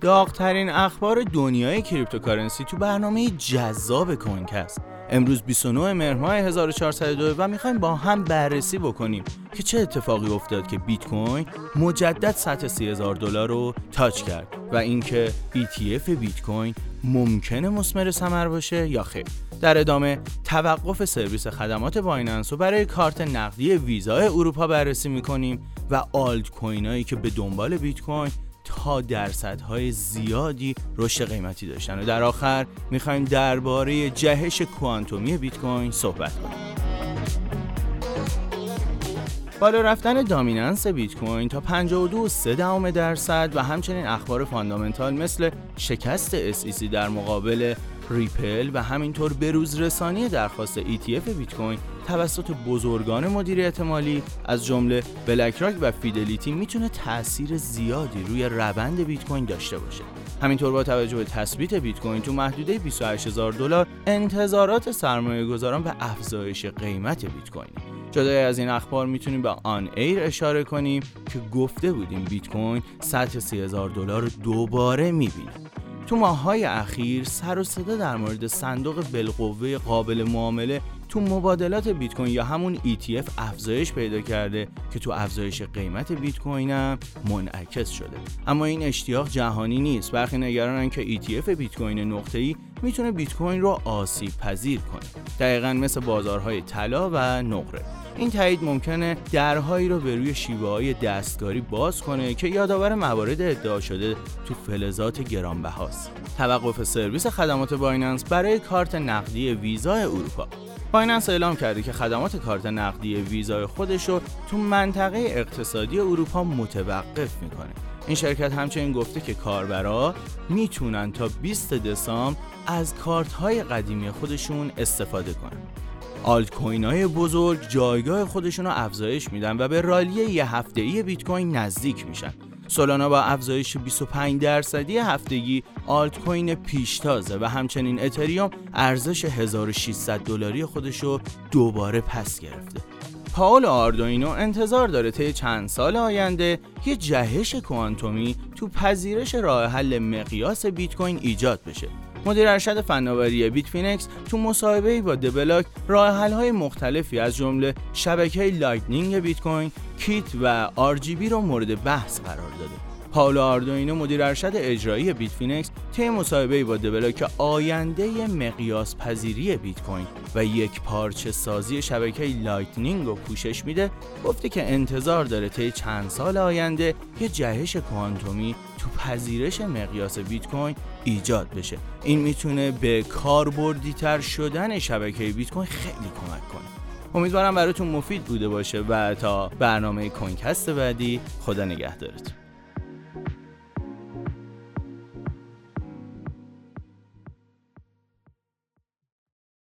داغترین اخبار دنیای cryptocurrency تو برنامه جذاب کوینکست امروز 29 مهر ماه 1402 و می‌خوایم با هم بررسی بکنیم که چه اتفاقی افتاد که بیت کوین مجدد سطح 30000 دلار رو touch کرد و اینکه ETF بیت کوین ممکنه مسمر ثمر باشه یا خیر. در ادامه توقف سرویس خدمات بایننس رو برای کارت نقدی ویزای اروپا بررسی می‌کنیم و آلت کوین هایی که به دنبال بیت کوین تا درصدهای زیادی رشد قیمتی داشتن. و در آخر می‌خوایم درباره جهش کوانتومی بیت کوین صحبت کنیم. بالا رفتن dominance بیت کوین تا 52.3 درصد و همچنین اخبار fundamental مثل شکست SEC در مقابل ریپل و همینطور بروز رسانی درخواست ETF بیت کوین توسط بزرگان مدیریت مالی از جمله بلک و فیدلیتی می‌تونه تاثیر زیادی روی روند بیت کوین داشته باشه. همینطور با توجه به تثبیت بیت کوین تو محدوده 28000 دلار انتظارات سرمایه گذاران به افزایش قیمت بیت کوین جدای از این اخبار می‌تونیم به on air اشاره کنیم که گفته بودیم بیت کوین سطح 30000 دلار رو دوباره می‌بینه. تو ماههای اخیر سر و صدا در مورد صندوق بالقوه قابل معامله تو مبادلات بیت کوین یا همون ETF افزایش پیدا کرده که تو افزایش قیمت بیت کوین هم منعکس شده. اما این اشتیاق جهانی نیست. برخی نگرانن که ETF بیت کوین نقطه‌ای می‌تونه بیت کوین رو آسیب پذیر کنه. دقیقا مثل بازارهای طلا و نقره. این تایید ممکنه درهایی رو به روی شیوه های دستکاری باز کنه که یادآور موارد ادعا شده تو فلزات گرانبهاست. توقف سرویس خدمات بایننس برای کارت نقدی ویزای اروپا. بایننس اعلام کرده که خدمات کارت نقدی ویزای خودش رو تو منطقه اقتصادی اروپا متوقف می‌کنه. این شرکت همچنین گفته که کاربرا می‌تونن تا 20 دسامبر از کارت های قدیمی خودشون استفاده کنن. آلت کوین های بزرگ جایگاه خودشون رو افزایش میدن و به rally یه هفته ای بیت کوین نزدیک میشن. سولانا با افزایش 25 درصدی هفتگی آلت کوین پیشتازه و همچنین اتریوم ارزش 1600 دلاری خودش رو دوباره پس گرفته. پاولو آردوینو انتظار داره طی چند سال آینده یه جهش کوانتومی تو پذیرش راه حل مقیاس بیت کوین ایجاد بشه. مدیر ارشد فناوری بیت فینکس تو مصاحبه‌ای با دبلاک راه های مختلفی از جمله شبکه لایتنینگ بیت کوین، کیت و RGB رو مورد بحث قرار داده. پاولو آردوینو مدیر ارشد اجرایی بیت فینکس طی مصاحبه با دبلاک آینده مقیاس پذیری بیت کوین و یک پارچه سازی شبکه لایتنینگ رو پوشش میده گفته که انتظار داره طی چند سال آینده یه جهش کوانتومی تو پذیرش مقیاس بیت کوین ایجاد بشه. این می‌تونه به کاربردی تر شدن شبکه بیت کوین خیلی کمک کنه. امیدوارم براتون مفید بوده باشه و تا برنامه کوینکست بعدی خدا نگهدارتون.